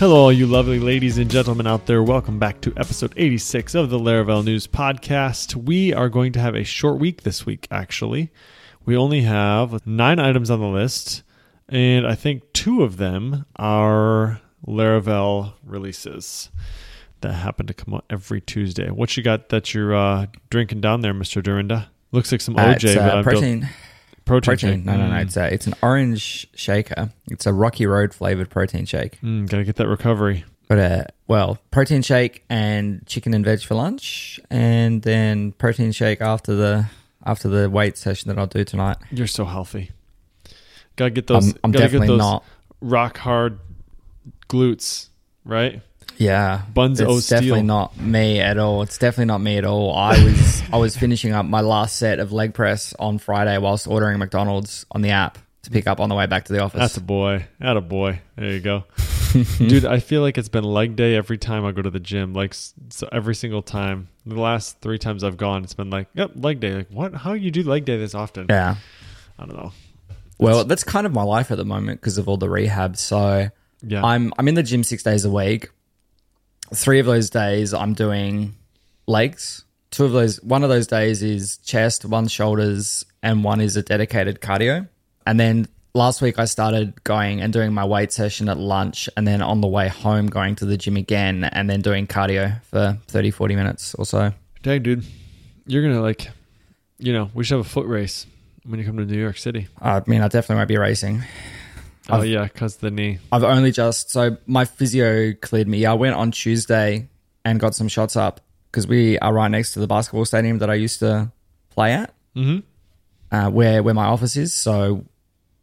Hello, all you lovely ladies and gentlemen out there. Welcome back to episode 86 of the Laravel News Podcast. We are going to have a short week this week, actually. We only have nine items on the list, and I think two of them are Laravel releases that happen to come out every Tuesday. What you got that you're uh, drinking down there, Mr. Dyrynda? Looks like some OJ, it's, uh, but I'm protein. Protein, protein. shake. No, no, no. Mm. It's a, it's an orange shaker. It's a Rocky Road flavored protein shake. Mm, gotta get that recovery. But uh, well, protein shake and chicken and veg for lunch, and then protein shake after the after the weight session that I'll do tonight. You're so healthy. Gotta get those. I'm, I'm gotta definitely get those not. rock hard glutes, right? Yeah, Buns it's O steel. definitely not me at all. It's definitely not me at all. I was I was finishing up my last set of leg press on Friday whilst ordering McDonald's on the app to pick up on the way back to the office. That's a boy. At a boy. There you go, dude. I feel like it's been leg day every time I go to the gym. Like so every single time. The last three times I've gone, it's been like, yep, leg day. Like what? How you do leg day this often? yeah. I don't know. Well, that's kind of my life at the moment because of all the rehab. So Yeah. I'm I'm in the gym six days a week. Three of those days I'm doing legs. Two of those one of those days is chest, one shoulders, and one is a dedicated cardio. And then last week I started going and doing my weight session at lunch and then on the way home going to the gym again and then doing cardio for 30 40 minutes or so. Dang, dude. You're gonna like, you know, we should have a foot race when you come to New York City. I mean, I definitely won't be racing. Oh I've- yeah, cause the knee. I've only just so my physio cleared me. I went on Tuesday and got some shots up because we are right next to the basketball stadium that I used to play at, Mm-hmm. uh, where where my office is. So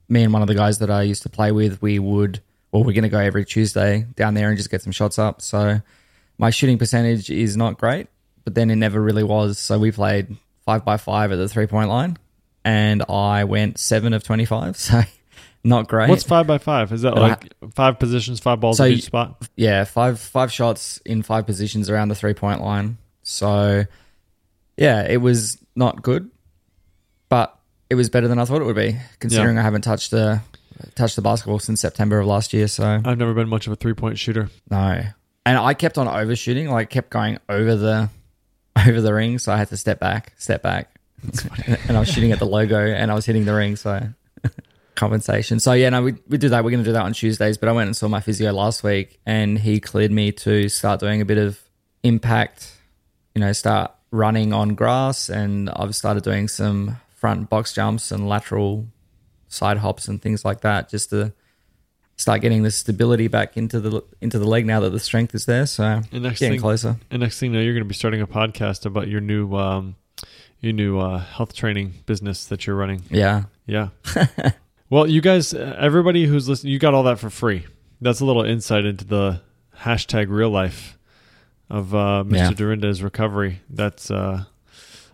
me and one of the guys that I used to play with, we would well, we're gonna go every Tuesday down there and just get some shots up. So my shooting percentage is not great, but then it never really was. So we played five by five at the three point line, and I went seven of twenty five. So not great. What's five by five? Is that But I- like five positions, five balls So in each spot? Yeah, five five shots in five positions around the three point line. So yeah, it was not good, but it was better than I thought it would be, considering I haven't touched the touched the basketball since September of last year. So I've never been much of a three point shooter. no, and I kept on overshooting, like kept going over the over the ring, so I had to step back, step back, and I was shooting at the logo, and I was hitting the ring, so compensation. So yeah, no, we we do that. We're going to do that on Tuesdays. But I went and saw my physio last week, and he cleared me to start doing a bit of impact. You know, start running on grass, and I've started doing some front box jumps and lateral side hops and things like that, just to start getting the stability back into the into the leg now that the strength is there. So And next getting thing, closer. and next thing you know, you're going to be starting a podcast about your new, um, your new uh, health training business that you're running. Yeah, Yeah. well, you guys, uh, everybody who's listening, you got all that for free. That's a little insight into the hashtag real life of uh, Mr. Yeah. Dyrynda's recovery. That's uh,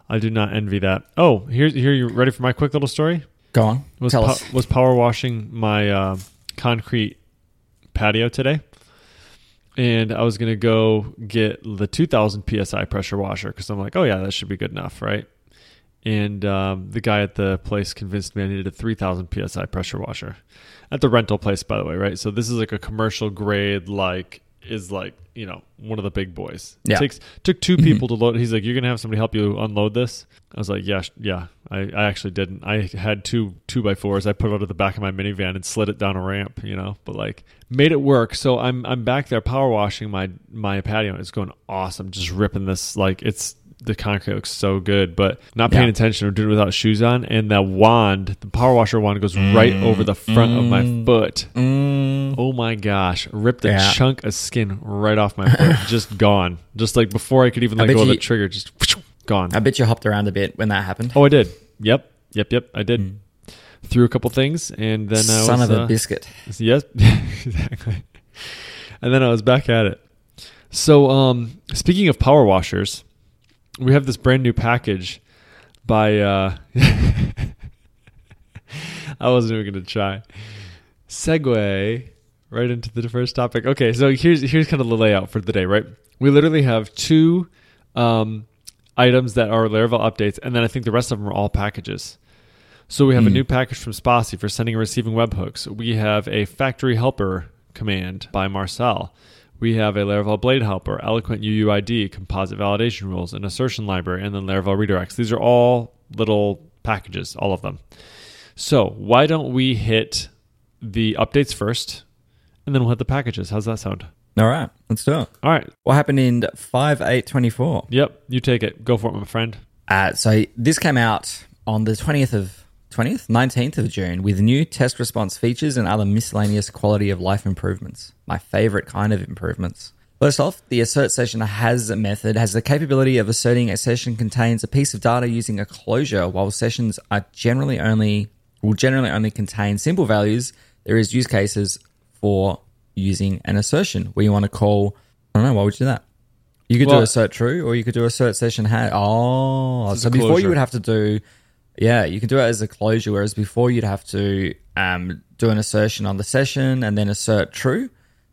I do not envy that. Oh, here's here. You ready for my quick little story? go on. was Tell po- us. was power washing my uh, concrete patio today, and I was gonna go get the 2,000 psi pressure washer because I'm like, oh yeah, that should be good enough, right? And um, the guy at the place convinced me I needed a 3,000 psi pressure washer at the rental place, by the way, right? So this is like a commercial grade, like is like you know one of the big boys. Yeah. takes took two people to load. He's like, you're gonna have somebody help you unload this. I was like, yeah, sh- yeah. I, I actually didn't. I had two two by fours. I put it out of the back of my minivan and slid it down a ramp, you know. But like made it work. So I'm I'm back there power washing my my patio. and It's going awesome. Just ripping this like it's the concrete looks so good, but not paying Yeah. attention or doing it without shoes on. And that wand, the power washer wand, goes right over the front of my foot. Mm, Oh my gosh! Ripped a Yeah. chunk of skin right off my foot. just gone. Just like before I could even let bet go of the trigger, just gone. I bet you hopped around a bit when that happened. Oh, I did. Yep, yep, yep. I did. Threw a couple things, and then I Son was, of a uh, biscuit. Yes, exactly. And then I was back at it. So, um, speaking of power washers, we have this brand new package by uh I wasn't even gonna try. Segue right into the first topic. Okay, so here's here's kind of the layout for the day, right? We literally have two um, items that are Laravel updates, and then I think the rest of them are all packages. So we have a Hmm. new package from Spatie for sending and receiving webhooks. We have a factory helper command by Marcel. We have a Laravel Blade helper, Eloquent UUID, composite validation rules, an assertion library, and then Laravel redirects. These are all little packages, all of them. So why don't we hit the updates first, and then we'll hit the packages. How's that sound? All right, let's do it. All right. What happened in five eight twenty four? Yep. You take it. Go for it, my friend. Uh, so this came out on the twentieth of twentieth, nineteenth of June, with new test response features and other miscellaneous quality of life improvements. My favorite kind of improvements. First off, the assert session has method has the capability of asserting a session contains a piece of data using a closure, while sessions are generally only will generally only contain simple values. There is use cases for using an assertion where you want to call. I don't know. Why would you do that? You could Well- do assert true, or you could do assert session had. Oh, so before you would have to do, yeah, you can do it as a closure, whereas before you'd have to um, do an assertion on the session and then assert true.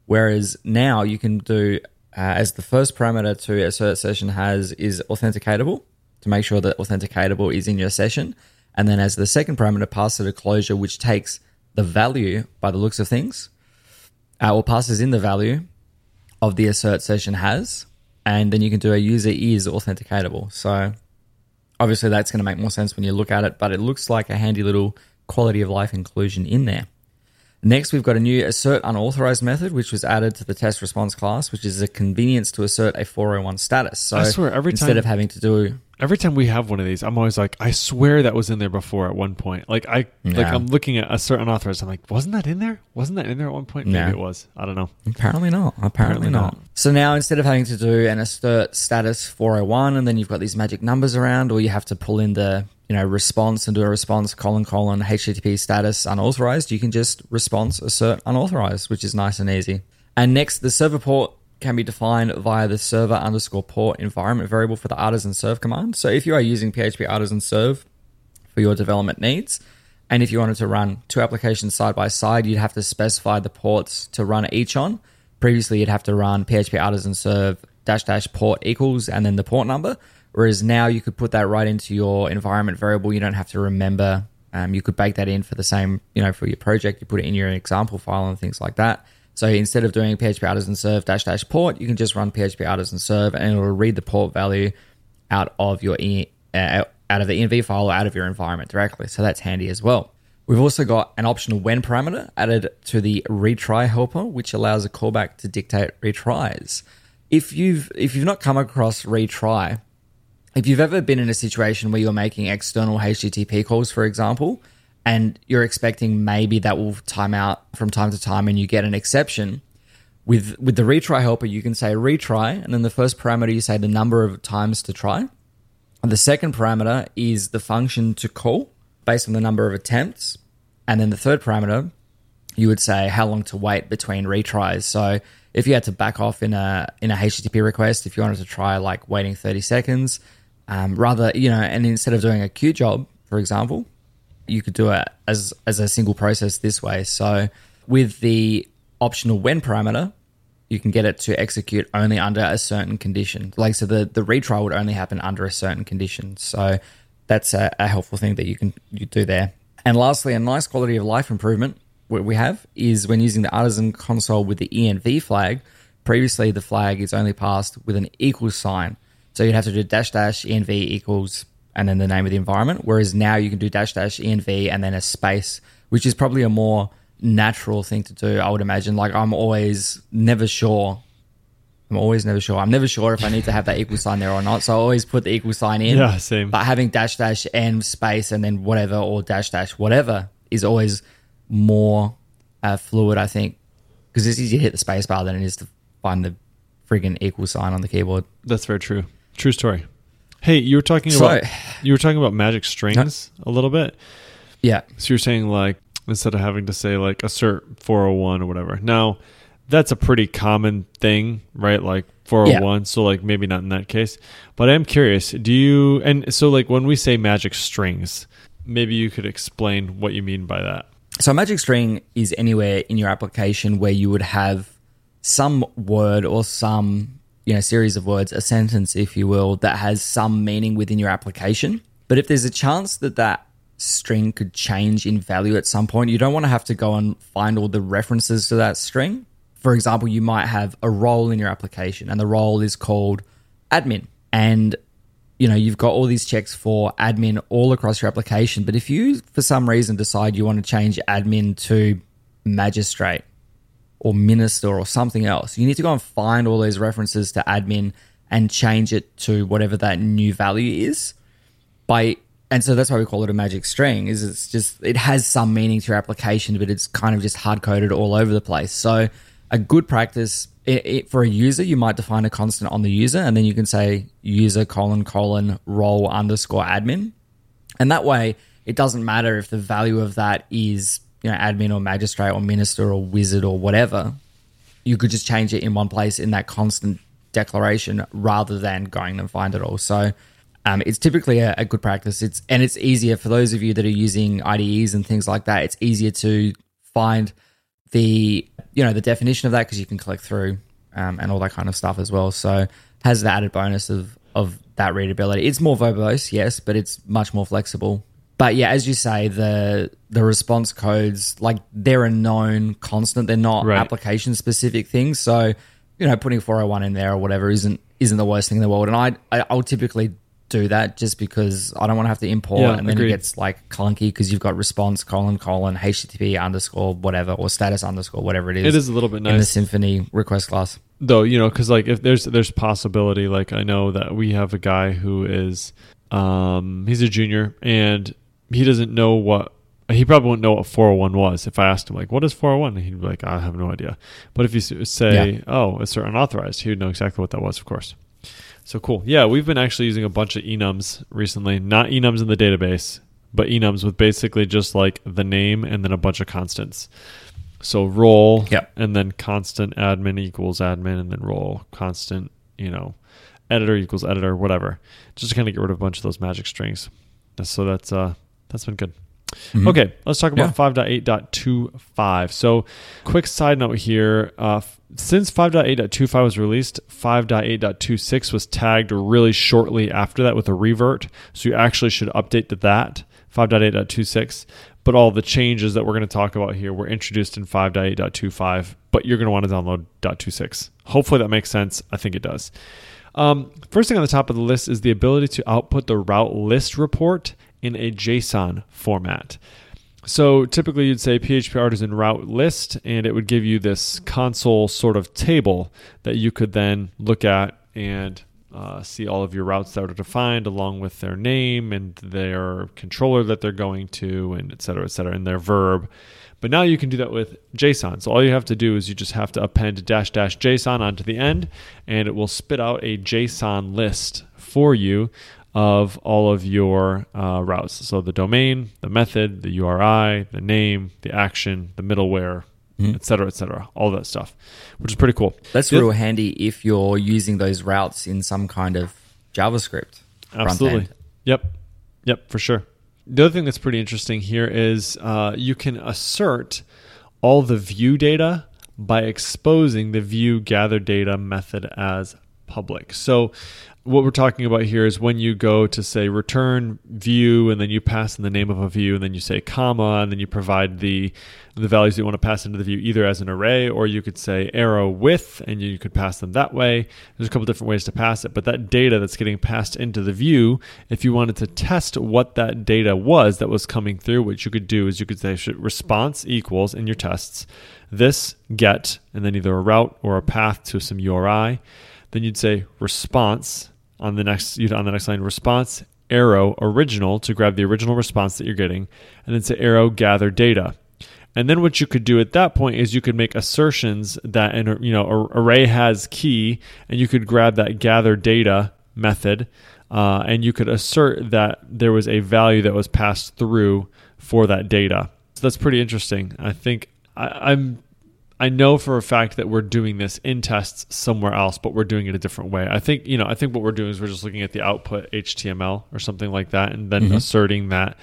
Whereas now you can do uh, as the first parameter to assert session has is authenticatable to make sure that authenticatable is in your session, and then as the second parameter pass it a closure which takes the value by the looks of things, uh, or passes in the value of the assert session has, and then you can do a user is authenticatable. So obviously that's going to make more sense when you look at it, but it looks like a handy little quality of life inclusion in there. Next, we've got a new assert unauthorized method, which was added to the test response class, which is a convenience to assert a 401 status. So I swear, every instead time- of having to do Every time we have one of these, I'm always like, I swear that was in there before at one point. Like I, like I'm looking at a certain unauthorized. I'm like, wasn't that in there? Wasn't that in there at one point? Maybe it was. I don't know. Apparently not. Apparently, Apparently not. not. So now instead of having to do an assert status 401 and then you've got these magic numbers around, or you have to pull in the you know response and do a response colon colon HTTP status unauthorized, you can just response assert unauthorized, which is nice and easy. And next, the server port can be defined via the server underscore port environment variable for the artisan serve command. So if you are using PHP artisan serve for your development needs. And if you wanted to run two applications side by side, you'd have to specify the ports to run each on. Previously, you'd have to run PHP artisan serve dash dash port equals and then the port number. Whereas now you could put that right into your environment variable. You don't have to remember. Um, you could bake that in for the same, you know, for your project. You put it in your example file and things like that. So instead of doing PHP artisan serve dash dash port, you can just run PHP artisan serve and it'll read the port value out of your e- uh, out of the env file or out of your environment directly. So that's handy as well. We've also got an optional when parameter added to the retry helper, which allows a callback to dictate retries. If you've if you've not come across retry, if you've ever been in a situation where you're making external HTTP calls, for example, and you're expecting maybe that will time out from time to time and you get an exception, with with the retry helper, you can say retry, and then the first parameter you say the number of times to try. And the second parameter is the function to call based on the number of attempts. And then the third parameter, you would say how long to wait between retries. So if you had to back off in a in a HTTP request, if you wanted to try like waiting 30 seconds, um, rather, you know, and instead of doing a queue job, for example, you could do it as as a single process this way. So with the optional when parameter, you can get it to execute only under a certain condition. Like so, the the retry would only happen under a certain condition. So that's a, a helpful thing that you can you do there. And lastly, a nice quality of life improvement we have is when using the artisan console with the env flag. Previously, the flag is only passed with an equal sign, so you'd have to do dash dash env equals and then the name of the environment. Whereas now you can do dash dash env and then a space, which is probably a more natural thing to do. I would imagine. Like I'm always never sure. I'm always never sure. I'm never sure if I need to have that equal sign there or not. So I always put the equal sign in. Yeah, same. But having dash dash and space and then whatever or dash dash whatever is always more uh, fluid, I think, because it's easier to hit the space bar than it is to find the friggin' equal sign on the keyboard. That's very true. True story. Hey, you were talking So- about you were talking about magic strings a little bit. Yeah. So you're saying like instead of having to say like assert 401 or whatever. Now, that's a pretty common thing, right? Like 401. So like maybe not in that case. But I am curious, do you and so like when we say magic strings, maybe you could explain what you mean by that. So a magic string is anywhere in your application where you would have some word or some you know series of words, a sentence, if you will, that has some meaning within your application. But if there's a chance that that string could change in value at some point, you don't want to have to go and find all the references to that string. For example, you might have a role in your application, and the role is called admin, and you know you've got all these checks for admin all across your application. But if you, for some reason, decide you want to change admin to magistrate or minister or something else. You need to go and find all those references to admin and change it to whatever that new value is. By and so that's why we call it a magic string. Is it's just it has some meaning to your application, but it's kind of just hard coded all over the place. So a good practice it, it, for a user, you might define a constant on the user, and then you can say user colon colon role underscore admin, and that way it doesn't matter if the value of that is you know, admin or magistrate or minister or wizard or whatever, you could just change it in one place in that constant declaration rather than going and find it all. So um, it's typically a, a, good practice. It's and it's easier for those of you that are using IDEs and things like that. It's easier to find the you know the definition of that because you can click through um, and all that kind of stuff as well. So has the added bonus of of that readability. It's more verbose, yes, but it's much more flexible but yeah, as you say, the the response codes like they're a known constant. They're not right. application specific things. So you know, putting 401 in there or whatever isn't isn't the worst thing in the world. And I, I I'll typically do that just because I don't want to have to import yeah, and then agreed. it gets like clunky because you've got response colon colon HTTP underscore whatever or status underscore whatever it is. It is a little bit nice in the Symfony request class. Though you know, because like if there's there's possibility, like I know that we have a guy who is um he's a junior and he doesn't know what he probably wouldn't know what 401 was if I asked him like what is 401 he'd be like I have no idea. But if you say yeah. oh it's unauthorized he would know exactly what that was of course. So cool. Yeah we've been actually using a bunch of enums recently. Not enums in the database but enums with basically just like the name and then a bunch of constants. So role yep. and then constant admin equals admin and then role constant you know editor equals editor whatever just to kind of get rid of a bunch of those magic strings. So that's uh that's been good. Mm-hmm. Okay, let's talk about yeah. 5.8.25. So, quick side note here uh, since 5.8.25 was released, 5.8.26 was tagged really shortly after that with a revert. So, you actually should update to that, 5.8.26. But all the changes that we're going to talk about here were introduced in 5.8.25, but you're going to want to download .26. Hopefully, that makes sense. I think it does. Um, first thing on the top of the list is the ability to output the route list report in a JSON format. So typically you'd say PHP artisan route list, and it would give you this console sort of table that you could then look at and uh, see all of your routes that are defined along with their name and their controller that they're going to, and et cetera, et cetera, and their verb. But now you can do that with JSON. So all you have to do is you just have to append dash dash JSON onto the end, and it will spit out a JSON list for you of all of your uh, routes. So the domain, the method, the URI, the name, the action, the middleware, mm-hmm. et cetera, et cetera, all that stuff, which is pretty cool. That's real handy if you're using those routes in some kind of JavaScript. Absolutely. Yep. Yep, for sure. The other thing that's pretty interesting here is uh, you can assert all the view data by exposing the view gather data method as public. So what we're talking about here is when you go to say return view and then you pass in the name of a view and then you say comma and then you provide the the values you want to pass into the view either as an array or you could say arrow with and you could pass them that way. There's a couple different ways to pass it but that data that's getting passed into the view if you wanted to test what that data was that was coming through what you could do is you could say response equals in your tests this get and then either a route or a path to some URI then you'd say response on the next on the next line response arrow original to grab the original response that you're getting, and then say arrow gather data. And then what you could do at that point is you could make assertions that an you know array has key, and you could grab that gather data method, uh, and you could assert that there was a value that was passed through for that data. So that's pretty interesting. I think I, I'm I know for a fact that we're doing this in tests somewhere else, but we're doing it a different way. I think, you know, I think what we're doing is we're just looking at the output HTML or something like that and then mm-hmm. asserting that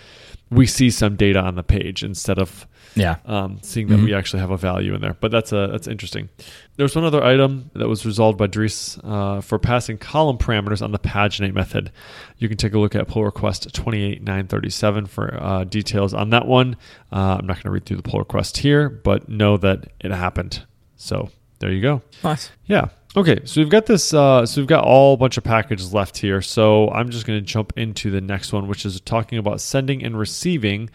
we see some data on the page instead of Yeah. um, seeing that we actually have a value in there. But that's a that's interesting. There's one other item that was resolved by Dries uh, for passing column parameters on the paginate method. You can take a look at pull request 28937 for uh, details on that one. Uh, I'm not going to read through the pull request here, but know that it happened. So there you go. Nice. Yeah. Okay, so we've got this. Uh, so we've got all bunch of packages left here. So I'm just going to jump into the next one, which is talking about sending and receiving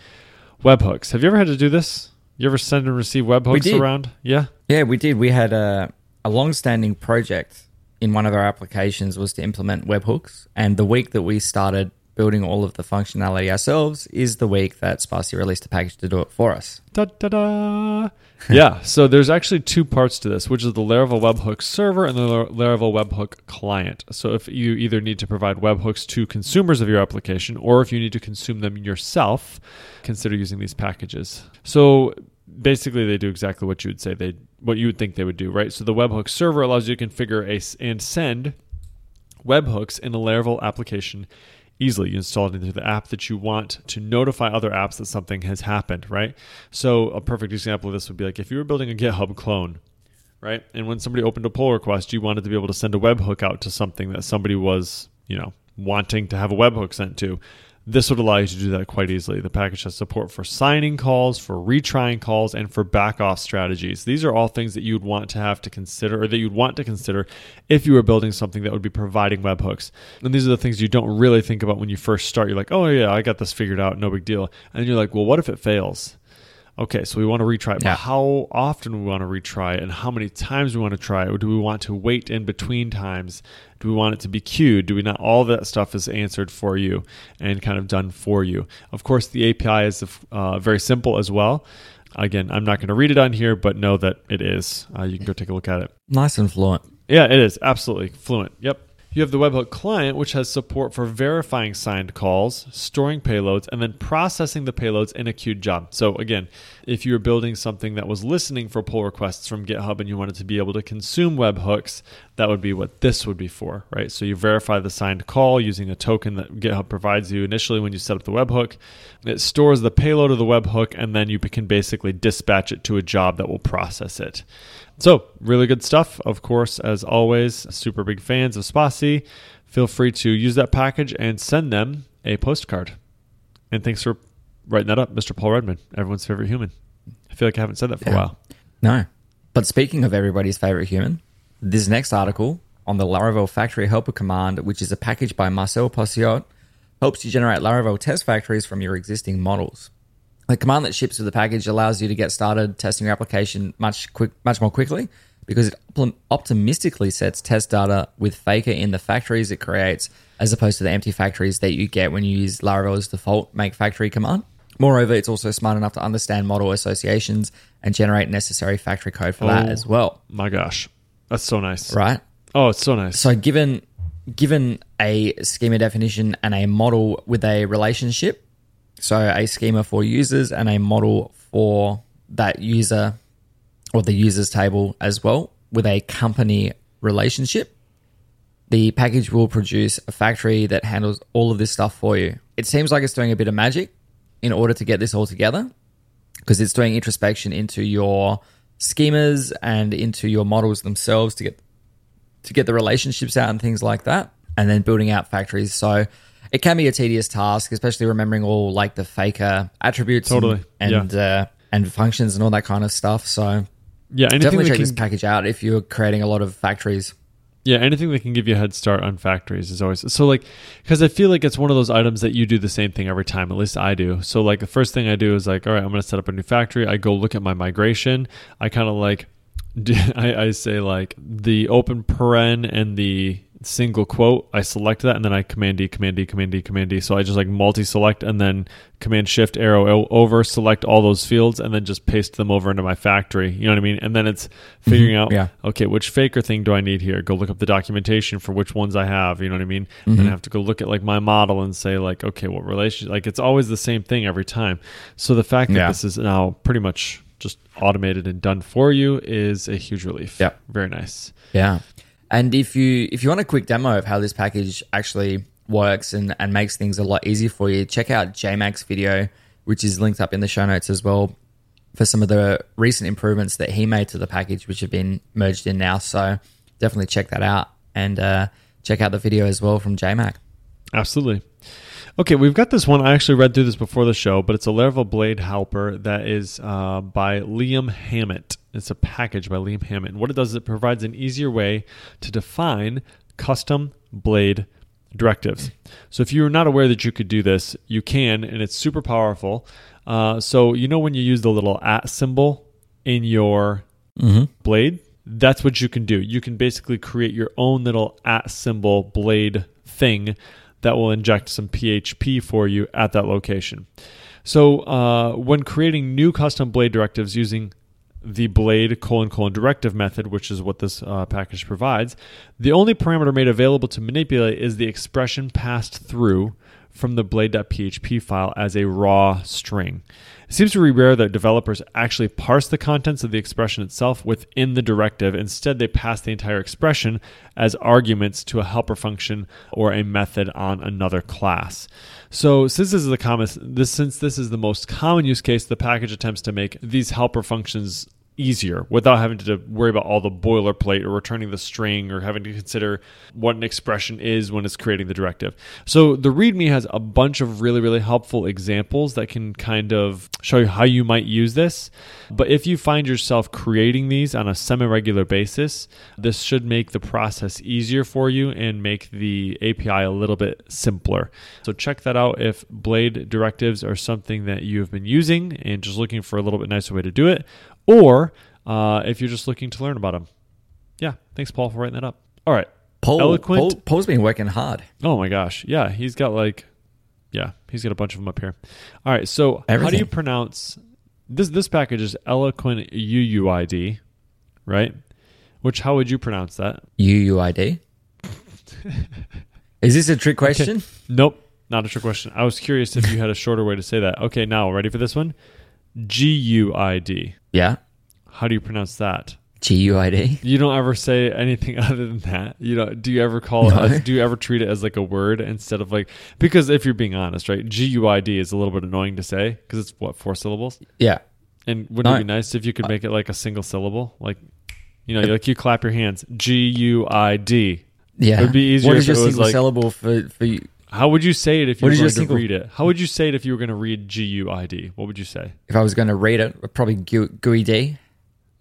webhooks. Have you ever had to do this? You ever send and receive webhooks around? Yeah. Yeah, we did. We had a, a long-standing project in one of our applications was to implement webhooks, and the week that we started building all of the functionality ourselves is the week that Spatie released a package to do it for us. Da da da. yeah. So there's actually two parts to this, which is the Laravel webhook server and the Lar- Laravel webhook client. So if you either need to provide webhooks to consumers of your application, or if you need to consume them yourself, consider using these packages. So basically, they do exactly what you would say they what you would think they would do, right? So the webhook server allows you to configure a s- and send webhooks in a Laravel application easily. You install it into the app that you want to notify other apps that something has happened, right? So a perfect example of this would be like if you were building a GitHub clone, right? And when somebody opened a pull request, you wanted to be able to send a webhook out to something that somebody was, you know, wanting to have a webhook sent to. This would allow you to do that quite easily. The package has support for signing calls, for retrying calls, and for back off strategies. These are all things that you would want to have to consider, or that you'd want to consider if you were building something that would be providing webhooks. And these are the things you don't really think about when you first start. You're like, oh, yeah, I got this figured out, no big deal. And you're like, well, what if it fails? Okay, so we want to retry it. Yeah. But how often we want to retry it and how many times we want to try it? Or do we want to wait in between times? Do we want it to be queued? Do we not? All that stuff is answered for you and kind of done for you. Of course, the API is uh, very simple as well. Again, I'm not going to read it on here, but know that it is. Uh, you can go take a look at it. Nice and fluent. Yeah, it is absolutely fluent. Yep. You have the webhook client, which has support for verifying signed calls, storing payloads, and then processing the payloads in a queued job. So, again, if you were building something that was listening for pull requests from GitHub and you wanted to be able to consume webhooks, that would be what this would be for, right? So, you verify the signed call using a token that GitHub provides you initially when you set up the webhook. It stores the payload of the webhook, and then you can basically dispatch it to a job that will process it. So, really good stuff. Of course, as always, super big fans of Spatie. Feel free to use that package and send them a postcard. And thanks for writing that up, Mr. Paul Redmond, everyone's favorite human. I feel like I haven't said that for a while. No. But speaking of everybody's favorite human, this next article on the Laravel Factory Helper command, which is a package by Marcel Pociot, helps you generate Laravel test factories from your existing models. The command that ships with the package allows you to get started testing your application much quick, much more quickly because it optimistically sets test data with Faker in the factories it creates, as opposed to the empty factories that you get when you use Laravel's default make factory command. Moreover, it's also smart enough to understand model associations and generate necessary factory code for that Oh. as well, My gosh. That's so nice. right? Oh, it's so nice. So given given a schema definition and a model with a relationship, so a schema for users and a model for that user or the users table as well with a company relationship, the package will produce a factory that handles all of this stuff for you. It seems like it's doing a bit of magic in order to get this all together because it's doing introspection into your schemas and into your models themselves to get to get the relationships out and things like that, and then building out factories. So it can be a tedious task, especially remembering all like the faker attributes and- Totally, and uh, and functions and all that kind of stuff. So yeah, definitely check can, this package out if you're creating a lot of factories. Yeah, anything that can give you a head start on factories is always so like because I feel like it's one of those items that you do the same thing every time. At least I do. So like the first thing I do is like, all right, I'm going to set up a new factory. I go look at my migration. I kind of like I, I say like the open paren and the single quote. I select that and then I command D, command D, command D, command D. So I just like multi-select and then command shift arrow over, select all those fields and then just paste them over into my factory. You know what I mean? And then it's mm-hmm. figuring out yeah. okay, which faker thing do I need here? Go look up the documentation for which ones I have. You know what I mean? Then mm-hmm. I have to go look at like my model and say like, okay, what relation? Like it's always the same thing every time. So the fact that Yeah. this is now pretty much just automated and done for you is a huge relief. Yeah. Very nice. Yeah. And if you if you want a quick demo of how this package actually works and, and makes things a lot easier for you, check out JMac's video, which is linked up in the show notes as well for some of the recent improvements that he made to the package, which have been merged in now. So definitely check that out and uh, check out the video as well from JMac. Absolutely. Okay, we've got this one. I actually read through this before the show, but it's a Laravel Blade helper that is uh, by Liam Hammett. It's a package by Liam Hammett. And what it does is it provides an easier way to define custom Blade directives. So if you're not aware that you could do this, you can, and it's super powerful. Uh, so you know when you use the little at symbol in your blade, that's what you can do. You can basically create your own little at symbol blade thing that will inject some PHP for you at that location. So uh, when creating new custom blade directives using the blade colon colon directive method, which is what this uh, package provides, the only parameter made available to manipulate is the expression passed through from the blade.php file as a raw string. It seems to be rare that developers actually parse the contents of the expression itself within the directive. Instead, they pass the entire expression as arguments to a helper function or a method on another class. So, since this is the common, this since this is the most common use case, the package attempts to make these helper functions easier without having to worry about all the boilerplate or returning the string or having to consider what an expression is when it's creating the directive. So the README has a bunch of really, really helpful examples that can kind of show you how you might use this. But if you find yourself creating these on a semi regular basis, this should make the process easier for you and make the API a little bit simpler. So check that out if Blade directives are something that you have been using and just looking for a little bit nicer way to do it or uh, if you're just looking to learn about them. Yeah, thanks, Paul, for writing that up. All right. Paul, Eloquent. Paul, Paul's been working hard. Oh my gosh. Yeah, he's got like, yeah, he's got a bunch of them up here. All right. So how do you pronounce this? This package is Eloquent UUID, right? Which how would you pronounce that? UUID. Is this a trick question? Nope, not a trick question. I was curious if you had a shorter way to say that. Okay, now ready for this one? GUID. Yeah. How do you pronounce that? GUID. You don't ever say anything other than that. You know, do you ever call No. it? Do you ever treat it as like a word instead of like? Because if you're being honest, right? GUID is a little bit annoying to say because it's what four syllables. Yeah. And wouldn't it be nice if you could make it like a single syllable? Like, you know, like you clap your hands. G U I D. Yeah. It would be easier What is your single like- syllable for, for you? How would you say it if you What were going to single- read it? How would you say it if you were going to read G U I D? What would you say? If I was going to read it, probably Gu- GUID.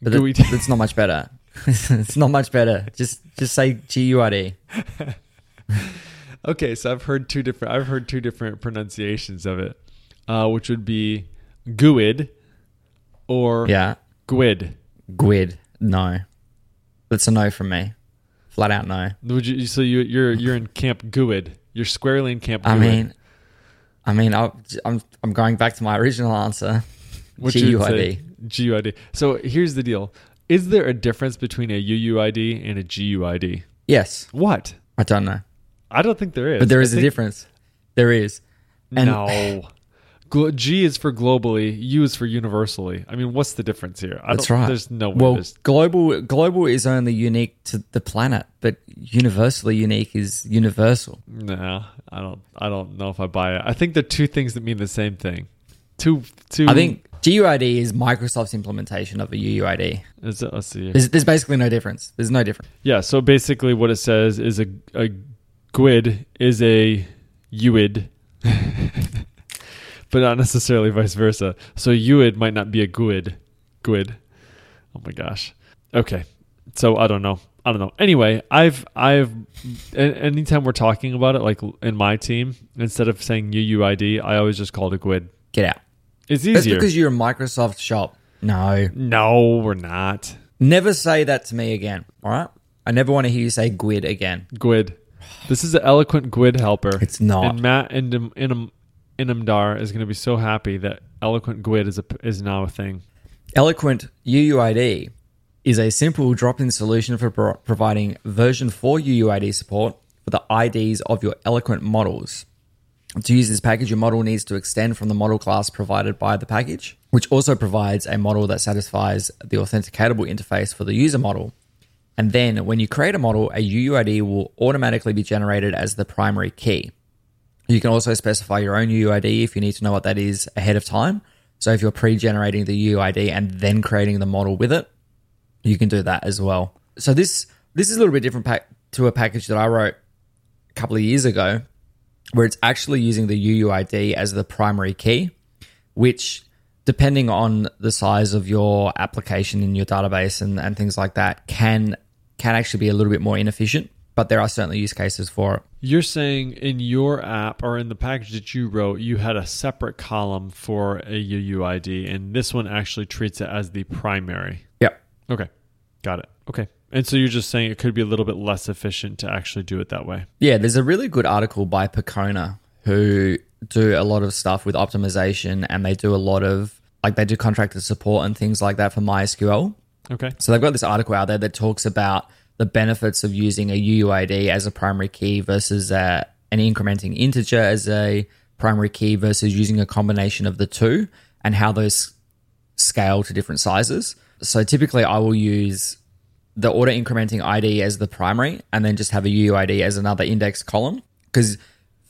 But that- GUID. that's not much better. it's not much better. Just just say GUID. Okay, so I've heard two different. I've heard two different pronunciations of it, uh, which would be GUID or Yeah. GUID. GUID. No. That's a no from me. Flat out no. Would you? So you, you're you're in Camp GUID. You're squarely in Camp. I mean, I mean, I'll, I'm I'm going back to my original answer. What GUID. GUID. So here's the deal: Is there a difference between a UUID and a GUID? Yes. What? I don't know, I don't think there is. but there I is a think- difference. There is. And no. G is for globally. U is for universally. I mean, what's the difference here? I That's don't- right. There's no way. Well, there's- global global is only unique to the planet, but universally unique is universal. No, I don't. I don't know if I buy it. I think they're two things that mean the same thing. Two, two. I think GUID is Microsoft's implementation of a UUID. Is it, let's see. There's, there's basically no difference. There's no difference. Yeah. So basically, what it says is a a GUID is a UID, but not necessarily vice versa. So UID might not be a GUID. GUID. Oh my gosh. Okay. So I don't know. I don't know. Anyway, I've I've anytime we're talking about it, like in my team, instead of saying UUID, I always just call it a GUID. Get out. It's easier. That's easier. because you're a Microsoft shop. No. no, we're not. Never say that to me again. All right. I never want to hear you say GUID again. GUID. This is an eloquent GUID helper. It's not. And Matt Inam, um, Inam, Inamdar is going to be so happy that eloquent GUID is a, is now a thing. Eloquent UUID is a simple drop-in solution for pro- providing version 4 UUID support for the IDs of your Eloquent models. To use this package, your model needs to extend from the model class provided by the package, which also provides a model that satisfies the authenticatable interface for the user model. And then when you create a model, a UUID will automatically be generated as the primary key. You can also specify your own UUID if you need to know what that is ahead of time. So if you're pre-generating the UUID and then creating the model with it, you can do that as well. So this this is a little bit different pack to a package that I wrote a couple of years ago where it's actually using the UUID as the primary key, which depending on the size of your application in your database and, and things like that can can actually be a little bit more inefficient, but there are certainly use cases for it. You're saying in your app or in the package that you wrote, you had a separate column for a UUID, and this one actually treats it as the primary. Yep. Okay, got it. Okay, and so you're just saying it could be a little bit less efficient to actually do it that way. Yeah, there's a really good article by Percona who do a lot of stuff with optimization and they do a lot of like they do contractor support and things like that for MySQL. Okay. So they've got this article out there that talks about the benefits of using a UUID as a primary key versus uh, an incrementing integer as a primary key versus using a combination of the two and how those scale to different sizes. So typically I will use the auto incrementing ID as the primary and then just have a UUID as another index column. Because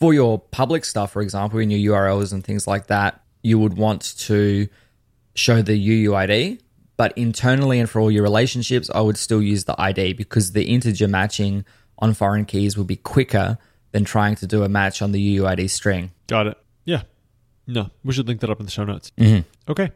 for your public stuff, for example, in your URLs and things like that, you would want to show the UUID. But internally and for all your relationships, I would still use the ID because the integer matching on foreign keys will be quicker than trying to do a match on the UUID string. Got it. Yeah. No, we should link that up in the show notes. Mm-hmm. Okay.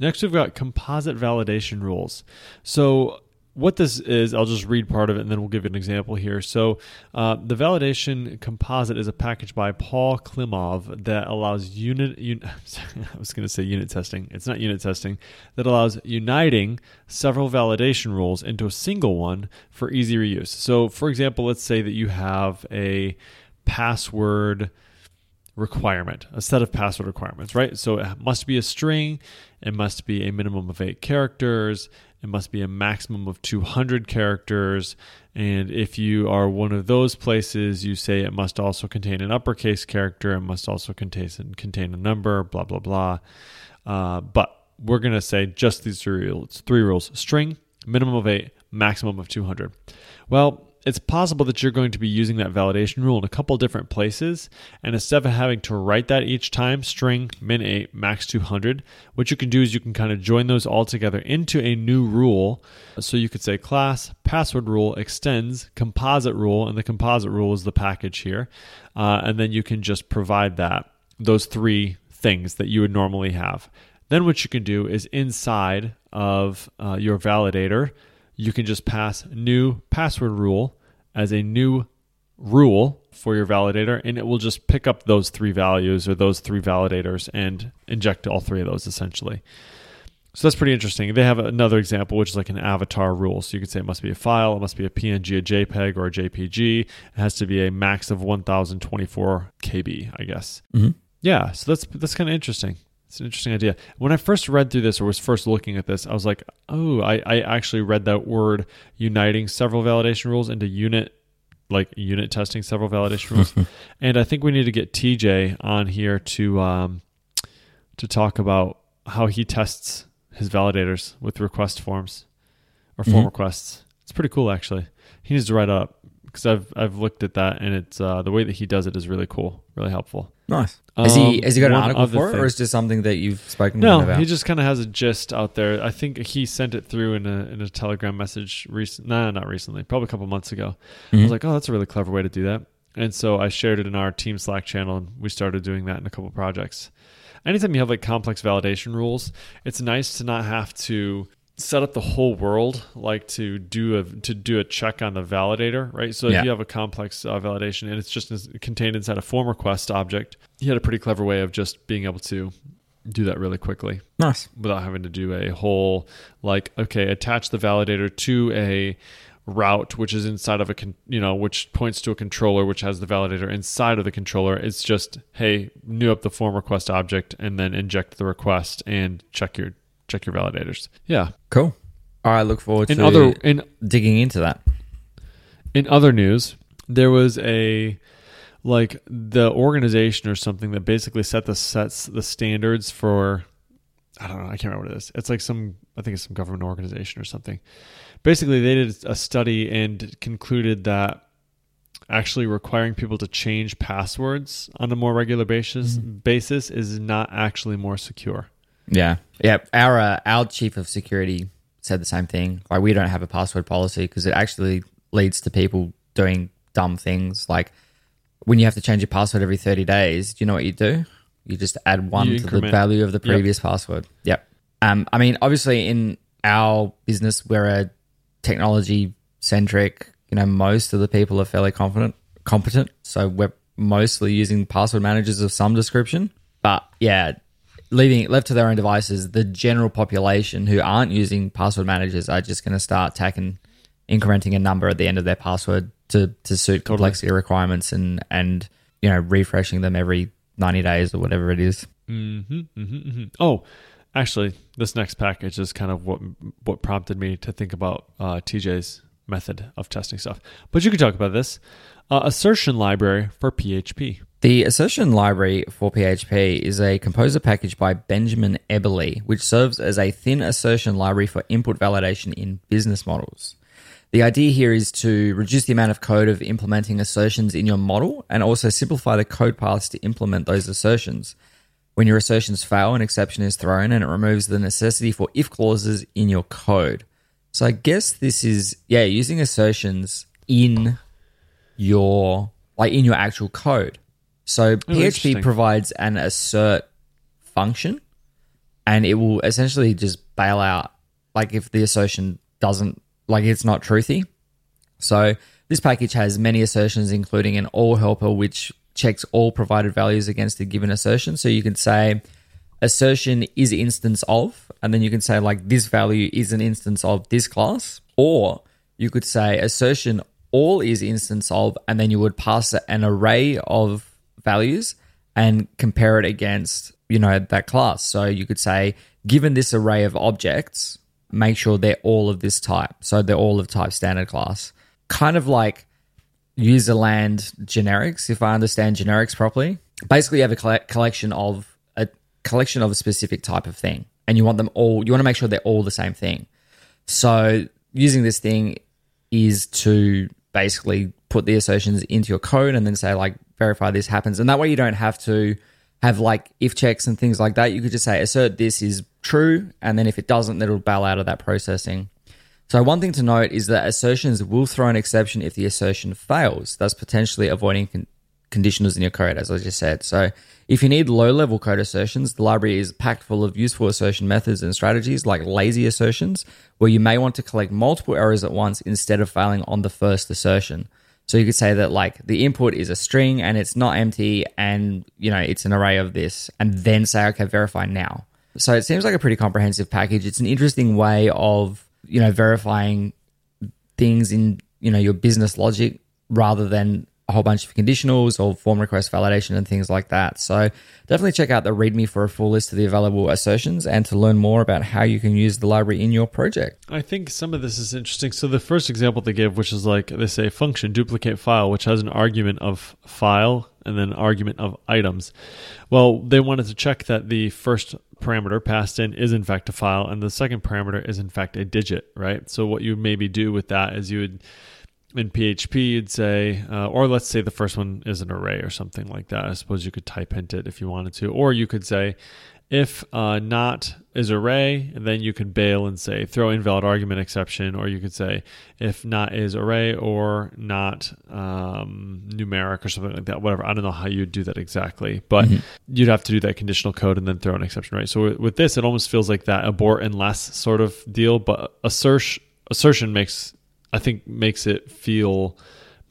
Next, we've got composite validation rules. So, what this is, I'll just read part of it and then we'll give you an example here. So, uh, the validation composite is a package by Paul Klimov that allows unit. Un- I was going to say unit testing. It's not unit testing. That allows uniting several validation rules into a single one for easy reuse. So, for example, let's say that you have a password requirement, a set of password requirements, right? So it must be a string, it must be a minimum of eight characters, it must be a maximum of 200 characters. And if you are one of those places, you say it must also contain an uppercase character, it must also contain, contain a number, blah, blah, blah. Uh, but we're going to say just these three rules, three rules string, minimum of eight, maximum of 200. Well, it's possible that you're going to be using that validation rule in a couple different places. And instead of having to write that each time, string min 8, max 200, what you can do is you can kind of join those all together into a new rule. So you could say class password rule extends composite rule, and the composite rule is the package here. Uh, and then you can just provide that, those three things that you would normally have. Then what you can do is inside of uh, your validator, you can just pass new password rule as a new rule for your validator and it will just pick up those three values or those three validators and inject all three of those essentially. So that's pretty interesting. They have another example, which is like an avatar rule. So you could say it must be a file, it must be a PNG, a JPEG, or a JPG. It has to be a max of 1024 KB, I guess. Mhm. Yeah, so that's that's kind of interesting. It's an interesting idea. When I first read through this or was first looking at this, I was like, oh, I, I actually read that word uniting several validation rules into unit, like unit testing several validation rules. and I think we need to get TJ on here to um, to talk about how he tests his validators with request forms or form Mhm. requests. It's pretty cool, actually. He needs to write up because I've I've looked at that and it's uh, the way that he does it is really cool, really helpful. Nice. Has he Um, has he got an article for it, thing- or is it just something that you've spoken to him no, about? he just kind of has a gist out there. I think he sent it through in a in a Telegram message recent. Nah, not recently. Probably a couple months ago. I Mhm. was like, oh, that's a really clever way to do that. And so I shared it in our team Slack channel, and we started doing that in a couple projects. Anytime you have like complex validation rules, it's nice to not have to set up the whole world like to do a to do a check on the validator right so Yeah. if you have a complex uh, validation and it's just contained inside a form request object he had a pretty clever way of just being able to do that really quickly nice. without having to do a whole like okay attach the validator to a route which is inside of a con- you know which points to a controller which has the validator inside of the controller it's just hey new up the form request object and then inject the request and check your check your validators yeah Cool. All right. Look forward in to other in digging into that. in other news, there was a like the organization or something that basically set the sets the standards for I don't know, I can't remember what it is. It's like some I think it's some government organization or something. Basically they did a study and concluded that actually requiring people to change passwords on a more regular basis mm-hmm. basis is not actually more secure. Yeah, yeah. Our uh, our chief of security said the same thing. Like we don't have a password policy because it actually leads to people doing dumb things. Like when you have to change your password every thirty days, do you know what you do? You just add one You to the value of the previous password. Yep. Um, I mean, obviously, in our business, we're a technology centric. You know, most of the people are fairly confident, competent. So we're mostly using password managers of some description. But yeah, leaving left to their own devices, the general population who aren't using password managers are just going to start tacking, incrementing a number at the end of their password to to suit complexity requirements and and you know refreshing them every ninety days or whatever it is. Oh, actually, this next package is kind of what what prompted me to think about uh, TJ's method of testing stuff. But you can talk about this uh, assertion library for PHP. The assertion library for PHP is a composer package by Benjamin Eberle, which serves as a thin assertion library for input validation in business models. The idea here is to reduce the amount of code of implementing assertions in your model and also simplify the code paths to implement those assertions. When your assertions fail, an exception is thrown and it removes the necessity for if clauses in your code. So I guess this is, yeah, using assertions in your, like in your actual code. So oh, PHP interesting. provides an assert function and it will essentially just bail out like if the assertion doesn't like it's not truthy. So this package has many assertions, including an all helper, which checks all provided values against a given assertion. So you can say assertion is instance of, and then you can say like this value is an instance of this class, or you could say assertion all is instance of, and then you would pass an array of values and compare it against you know that class. So you could say given this array of objects, make sure they're all of this type. So they're all of type standard class. Kind of like userland generics, if I understand generics properly. Basically, you have a colle- collection of a collection of a specific type of thing, and you want them all. You want to make sure they're all the same thing. So using this thing is to basically put the assertions into your code and then say like verify this happens, and that way you don't have to have like if checks and things like that. You could just say assert this is true, and then if it doesn't, then it'll bail out of that processing. So one thing to note is that assertions will throw an exception if the assertion fails, thus potentially avoiding con- conditionals in your code, as I just said. So if you need low-level code assertions, the library is packed full of useful assertion methods and strategies like lazy assertions, where you may want to collect multiple errors at once instead of failing on the first assertion. So you could say that like the input is a string and it's not empty and you know it's an array of this and then say okay verify now. So it seems like a pretty comprehensive package. It's an interesting way of you know verifying things in you know your business logic rather than a whole bunch of conditionals or form request validation and things like that. So definitely check out the README for a full list of the available assertions and to learn more about how you can use the library in your project. I think some of this is interesting. So the first example they give, which is like they say function duplicate file, which has an argument of file and then argument of items. Well, they wanted to check that the first parameter passed in is in fact a file and the second parameter is in fact a digit, right? So what you maybe do with that is you would in PHP, you'd say, uh, or let's say the first one is an array or something like that. I suppose you could type hint it if you wanted to, or you could say, if uh, not is array, then you could bail and say throw invalid argument exception, or you could say if not is array or not um, numeric or something like that. Whatever. I don't know how you'd do that exactly, but you'd have to do that conditional code and then throw an exception, right? So with- with this, it almost feels like that abort_unless sort of deal, but assertion assertion makes I think makes it feel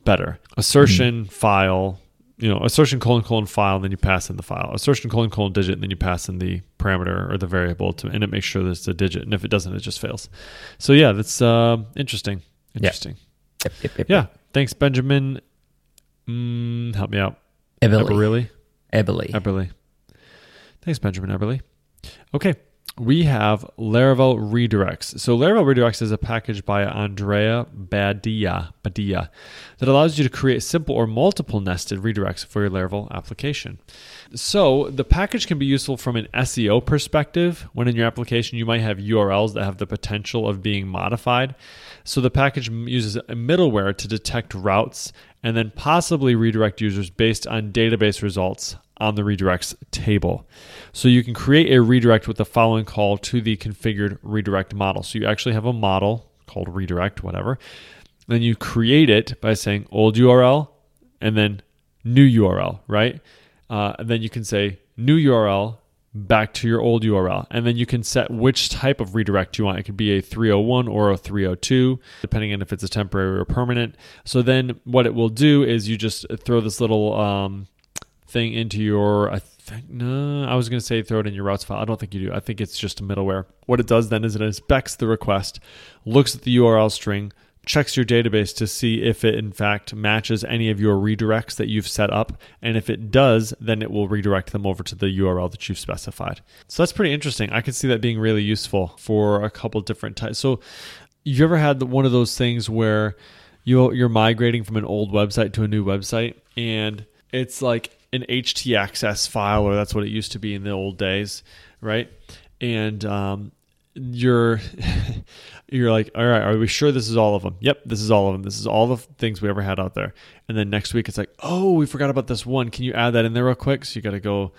better. Assertion file, you know, assertion colon colon file, and then you pass in the file. Assertion colon colon digit, and then you pass in the parameter or the variable to, and it makes sure that it's a digit. And if it doesn't, it just fails. So yeah, that's uh, interesting. Interesting. Yep, yep, yep. Yeah. Thanks, Benjamin. Mm, help me out. Eberle. Eberly. Eberle. Eberly. Thanks, Benjamin Eberly. Okay. We have Laravel Redirects. So Laravel Redirects is a package by Andrea Badia, Badia that allows you to create simple or multiple nested redirects for your Laravel application. So the package can be useful from an SEO perspective. When in your application, you might have URLs that have the potential of being modified. So the package uses a middleware to detect routes and then possibly redirect users based on database results on the redirects table. So you can create a redirect with the following call to the configured redirect model. So you actually have a model called redirect, whatever. Then you create it by saying old URL and then new URL, right? Uh, and then you can say new URL back to your old URL. And then you can set which type of redirect you want. It could be a 301 or a 302, depending on if it's a temporary or permanent. So then what it will do is you just throw this little um, thing into your, I think, no, I was going to say throw it in your routes file. I don't think you do. I think it's just a middleware. What it does then is it inspects the request, looks at the URL string, checks your database to see if it in fact matches any of your redirects that you've set up. And if it does, then it will redirect them over to the URL that you've specified. So that's pretty interesting. I can see that being really useful for a couple different types. So you ever had one of those things where you you're migrating from an old website to a new website and it's like an htaccess file or that's what it used to be in the old days, right? And um, you're you're like, all right, are we sure this is all of them? Yep, this is all of them. This is all the things we ever had out there. And then next week it's like, oh, we forgot about this one. Can you add that in there real quick? So you got to go,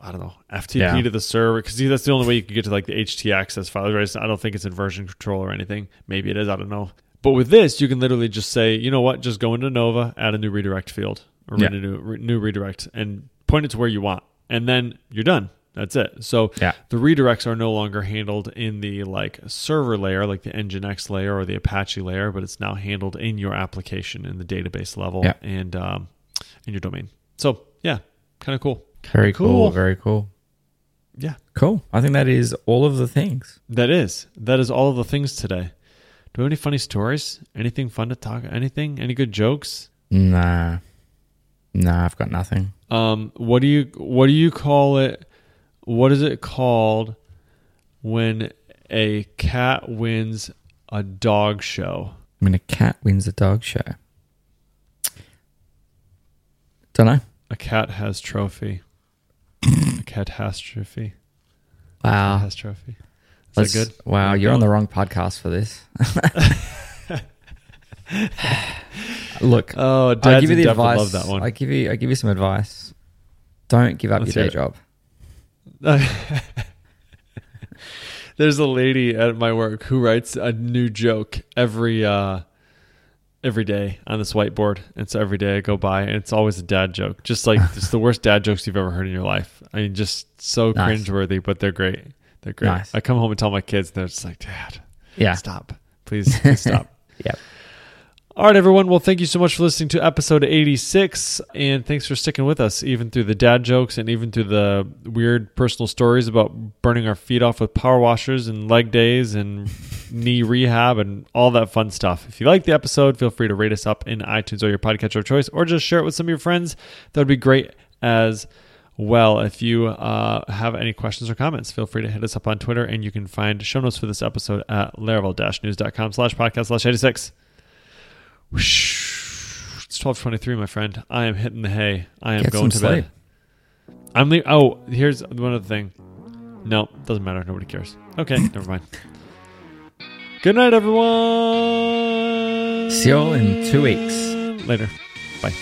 I don't know, FTP Yeah. to the server because that's the only way you can get to like the htaccess file. Right? I don't think it's in version control or anything. Maybe it is. I don't know. But with this, you can literally just say, you know what? Just go into Nova, add a new redirect field or Yeah. a new new redirect, and point it to where you want, and then you're done. That's it. So Yeah. the redirects are no longer handled in the like server layer, like the Nginx layer or the Apache layer, but it's now handled in your application in the database level Yeah. and um, in your domain. So yeah, kind of cool. Very cool. Cool. Very cool. Yeah, Cool. I think that is all of the things. that is that is all of the things today. Do we have any funny stories? Anything fun to talk? Anything? Any good jokes? Nah. Nah, I've got nothing. Um, what do you what do you call it? What is it called when a cat wins a dog show? When a cat wins a dog show. Don't know. A cat has trophy. a cat has trophy. Wow. has trophy. Is That's- that good? Wow, you're on the wrong podcast for this. Look, Oh, I Dad's give you the advice. love that one. I give you, I give you some advice. Don't give up Let's your day job. There's a lady at my work who writes a new joke every uh every day on this whiteboard. And so every day I go by and it's always a dad joke. Just like it's the worst dad jokes you've ever heard in your life. I mean just so Nice. cringeworthy, but they're great. They're great. Nice. I come home and tell my kids they're just like, Dad, Yeah. stop. Please, please stop. Yep. All right, everyone. Well, thank you so much for listening to episode 86. And thanks for sticking with us, even through the dad jokes and even through the weird personal stories about burning our feet off with power washers and leg days and knee rehab and all that fun stuff. If you like the episode, feel free to rate us up in iTunes or your podcatcher of choice or just share it with some of your friends. That would be great as well. If you uh, have any questions or comments, feel free to hit us up on Twitter and you can find show notes for this episode at laravel-news.com slash podcast slash 86. Whoosh. It's twelve twenty three, my friend. I am hitting the hay. I am Get going to sleep. bed. I'm le- Oh, here's one other thing. No, doesn't matter. Nobody cares. Okay, never mind. Good night, everyone. See you all in two weeks. Later. Bye.